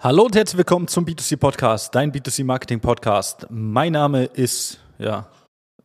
Hallo und herzlich willkommen zum B2C Podcast, dein B2C Marketing Podcast. Mein Name ist, ja,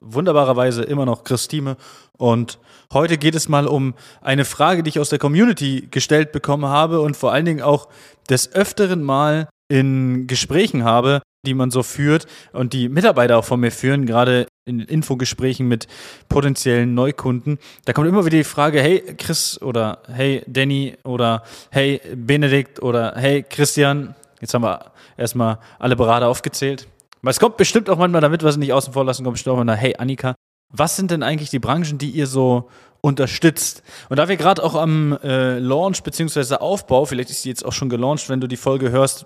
wunderbarerweise immer noch Christine und heute geht es mal um eine Frage, die ich aus der Community gestellt bekommen habe und vor allen Dingen auch des Öfteren mal in Gesprächen habe, die man so führt und die Mitarbeiter auch von mir führen, gerade in Infogesprächen mit potenziellen Neukunden, da kommt immer wieder die Frage, hey Chris oder hey Danny oder hey Benedikt oder hey Christian, jetzt haben wir erstmal alle Berater aufgezählt. Aber es kommt bestimmt auch manchmal, damit wir es nicht außen vor lassen, kommt bestimmt auch mal, hey Annika, was sind denn eigentlich die Branchen, die ihr so unterstützt? Und da wir gerade auch am äh, Launch bzw. Aufbau, vielleicht ist die jetzt auch schon gelauncht, wenn du die Folge hörst,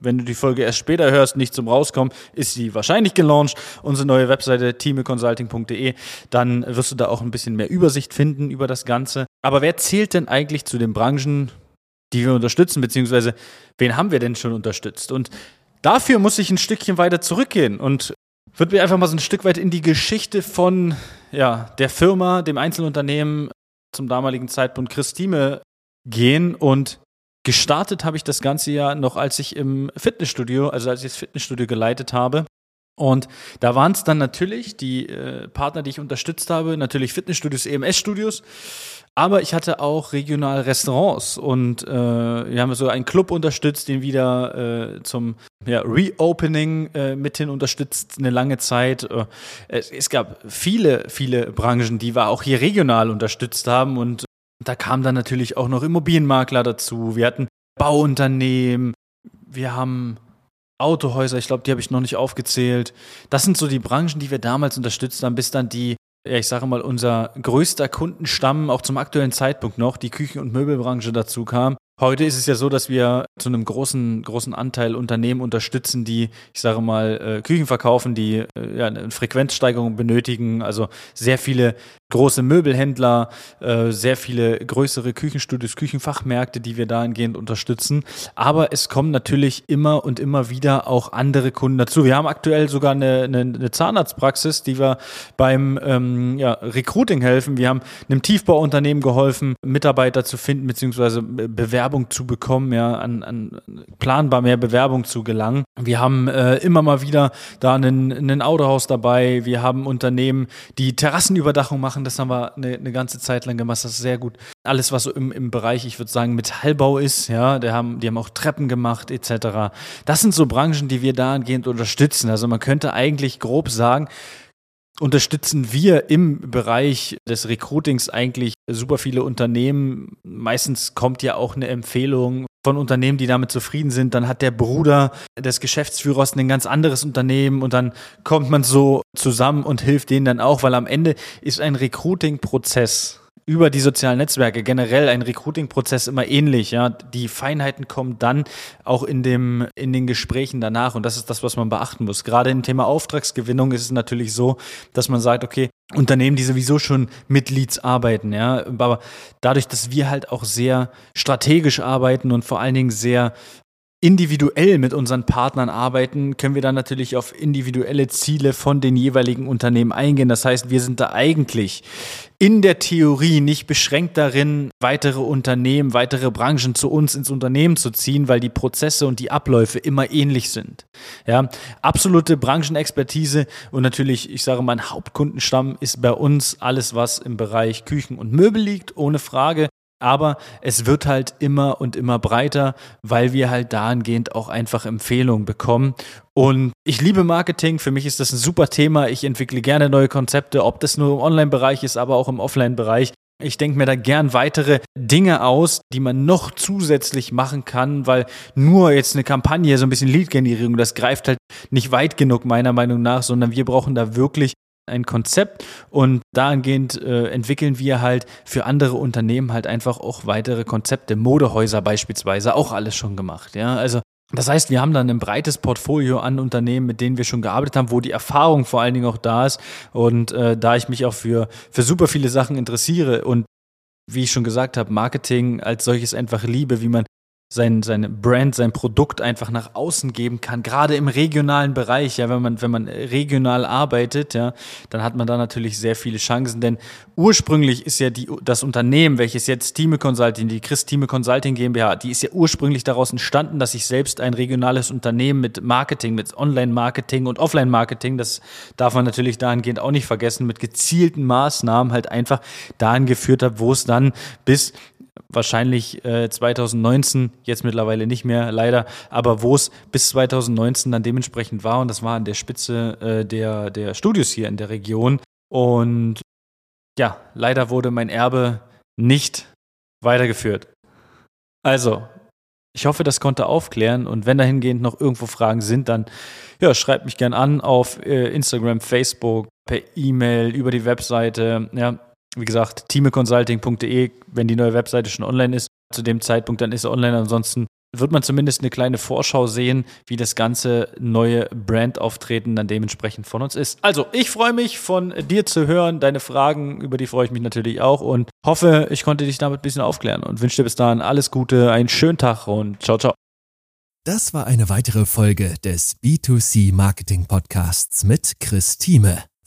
wenn du die Folge erst später hörst, nicht zum Rauskommen, ist sie wahrscheinlich gelauncht. Unsere neue Webseite teameconsulting.de. Dann wirst du da auch ein bisschen mehr Übersicht finden über das Ganze. Aber wer zählt denn eigentlich zu den Branchen, die wir unterstützen, beziehungsweise wen haben wir denn schon unterstützt? Und dafür muss ich ein Stückchen weiter zurückgehen und würde mir einfach mal so ein Stück weit in die Geschichte von ja, der Firma, dem Einzelunternehmen zum damaligen Zeitpunkt Christine gehen und Gestartet habe ich das Ganze ja noch, als ich im Fitnessstudio, also als ich das Fitnessstudio geleitet habe. Und da waren es dann natürlich die äh, Partner, die ich unterstützt habe, natürlich Fitnessstudios, EMS-Studios. Aber ich hatte auch regional Restaurants und äh, wir haben so einen Club unterstützt, den wieder äh, zum ja, Reopening äh, mithin unterstützt, eine lange Zeit. Äh, es, es, gab viele, viele Branchen, die wir auch hier regional unterstützt haben und da kamen dann natürlich auch noch Immobilienmakler dazu. Wir hatten Bauunternehmen, wir haben Autohäuser, ich glaube, die habe ich noch nicht aufgezählt. Das sind so die Branchen, die wir damals unterstützt haben, bis dann die, ja, ich sage mal, unser größter Kundenstamm auch zum aktuellen Zeitpunkt noch, die Küchen- und Möbelbranche dazu kam. Heute ist es ja so, dass wir zu einem großen, großen Anteil Unternehmen unterstützen, die, ich sage mal, äh, Küchen verkaufen, die äh, ja, eine Frequenzsteigerung benötigen. Also sehr viele große Möbelhändler, äh, sehr viele größere Küchenstudios, Küchenfachmärkte, die wir dahingehend unterstützen. Aber es kommen natürlich immer und immer wieder auch andere Kunden dazu. Wir haben aktuell sogar eine, eine, eine Zahnarztpraxis, die wir beim ähm, ja, Recruiting helfen. Wir haben einem Tiefbauunternehmen geholfen, Mitarbeiter zu finden Bewerber Bewerbung zu bekommen, ja, an, an planbar mehr Bewerbung zu gelangen. Wir haben äh, immer mal wieder da einen Autohaus dabei. Wir haben Unternehmen, die Terrassenüberdachung machen. Das haben wir eine, eine ganze Zeit lang gemacht. Das ist sehr gut. Alles, was so im, im Bereich, ich würde sagen, Metallbau ist, ja, die haben, die haben auch Treppen gemacht, etc. Das sind so Branchen, die wir dahingehend unterstützen. Also man könnte eigentlich grob sagen, unterstützen wir im Bereich des Recruitings eigentlich super viele Unternehmen. Meistens kommt ja auch eine Empfehlung von Unternehmen, die damit zufrieden sind. Dann hat der Bruder des Geschäftsführers ein ganz anderes Unternehmen und dann kommt man so zusammen und hilft denen dann auch, weil am Ende ist ein Recruiting-Prozess über die sozialen Netzwerke generell ein Recruiting-Prozess immer ähnlich. Ja, die Feinheiten kommen dann auch in dem in den Gesprächen danach und das ist das, was man beachten muss. Gerade im Thema Auftragsgewinnung ist es natürlich so, dass man sagt, okay, Unternehmen, die sowieso schon mit Leads arbeiten, ja, aber dadurch, dass wir halt auch sehr strategisch arbeiten und vor allen Dingen sehr individuell mit unseren Partnern arbeiten, können wir dann natürlich auf individuelle Ziele von den jeweiligen Unternehmen eingehen. Das heißt, wir sind da eigentlich in der Theorie nicht beschränkt darin, weitere Unternehmen, weitere Branchen zu uns ins Unternehmen zu ziehen, weil die Prozesse und die Abläufe immer ähnlich sind. Ja, absolute Branchenexpertise und natürlich, ich sage, mein Hauptkundenstamm ist bei uns alles, was im Bereich Küchen und Möbel liegt, ohne Frage. Aber es wird halt immer und immer breiter, weil wir halt dahingehend auch einfach Empfehlungen bekommen. Und ich liebe Marketing. Für mich ist das ein super Thema. Ich entwickle gerne neue Konzepte, ob das nur im Online-Bereich ist, aber auch im Offline-Bereich. Ich denke mir da gern weitere Dinge aus, die man noch zusätzlich machen kann, weil nur jetzt eine Kampagne, so ein bisschen Lead-Generierung, das greift halt nicht weit genug meiner Meinung nach, sondern wir brauchen da wirklich ein Konzept und dahingehend äh, entwickeln wir halt für andere Unternehmen halt einfach auch weitere Konzepte, Modehäuser beispielsweise, auch alles schon gemacht. Ja, also das heißt, wir haben dann ein breites Portfolio an Unternehmen, mit denen wir schon gearbeitet haben, wo die Erfahrung vor allen Dingen auch da ist. Und äh, da ich mich auch für, für super viele Sachen interessiere und wie ich schon gesagt habe, Marketing als solches einfach liebe, wie man sein, seine Brand, sein Produkt einfach nach außen geben kann, gerade im regionalen Bereich, ja, wenn man, wenn man regional arbeitet, ja, dann hat man da natürlich sehr viele Chancen, denn ursprünglich ist ja die, das Unternehmen, welches jetzt Time Consulting, die Chris Time Consulting GmbH, die ist ja ursprünglich daraus entstanden, dass ich selbst ein regionales Unternehmen mit Marketing, mit Online-Marketing und Offline-Marketing, das darf man natürlich dahingehend auch nicht vergessen, mit gezielten Maßnahmen halt einfach dahin geführt habe, wo es dann bis wahrscheinlich äh, 2019, jetzt mittlerweile nicht mehr, leider, aber wo es bis 2019 dann dementsprechend war und das war an der Spitze äh, der, der Studios hier in der Region. Und ja, leider wurde mein Erbe nicht weitergeführt. Also, ich hoffe, das konnte aufklären und wenn dahingehend noch irgendwo Fragen sind, dann ja, schreibt mich gern an auf äh, Instagram, Facebook, per E-Mail, über die Webseite. Ja, wie gesagt, teameconsulting.de, wenn die neue Webseite schon online ist. Zu dem Zeitpunkt dann ist sie online. Ansonsten wird man zumindest eine kleine Vorschau sehen, wie das ganze neue Brandauftreten dann dementsprechend von uns ist. Also, ich freue mich von dir zu hören. Deine Fragen, über die freue ich mich natürlich auch und hoffe, ich konnte dich damit ein bisschen aufklären und wünsche dir bis dahin alles Gute, einen schönen Tag und ciao, ciao. Das war eine weitere Folge des B2C Marketing Podcasts mit Chris Thieme.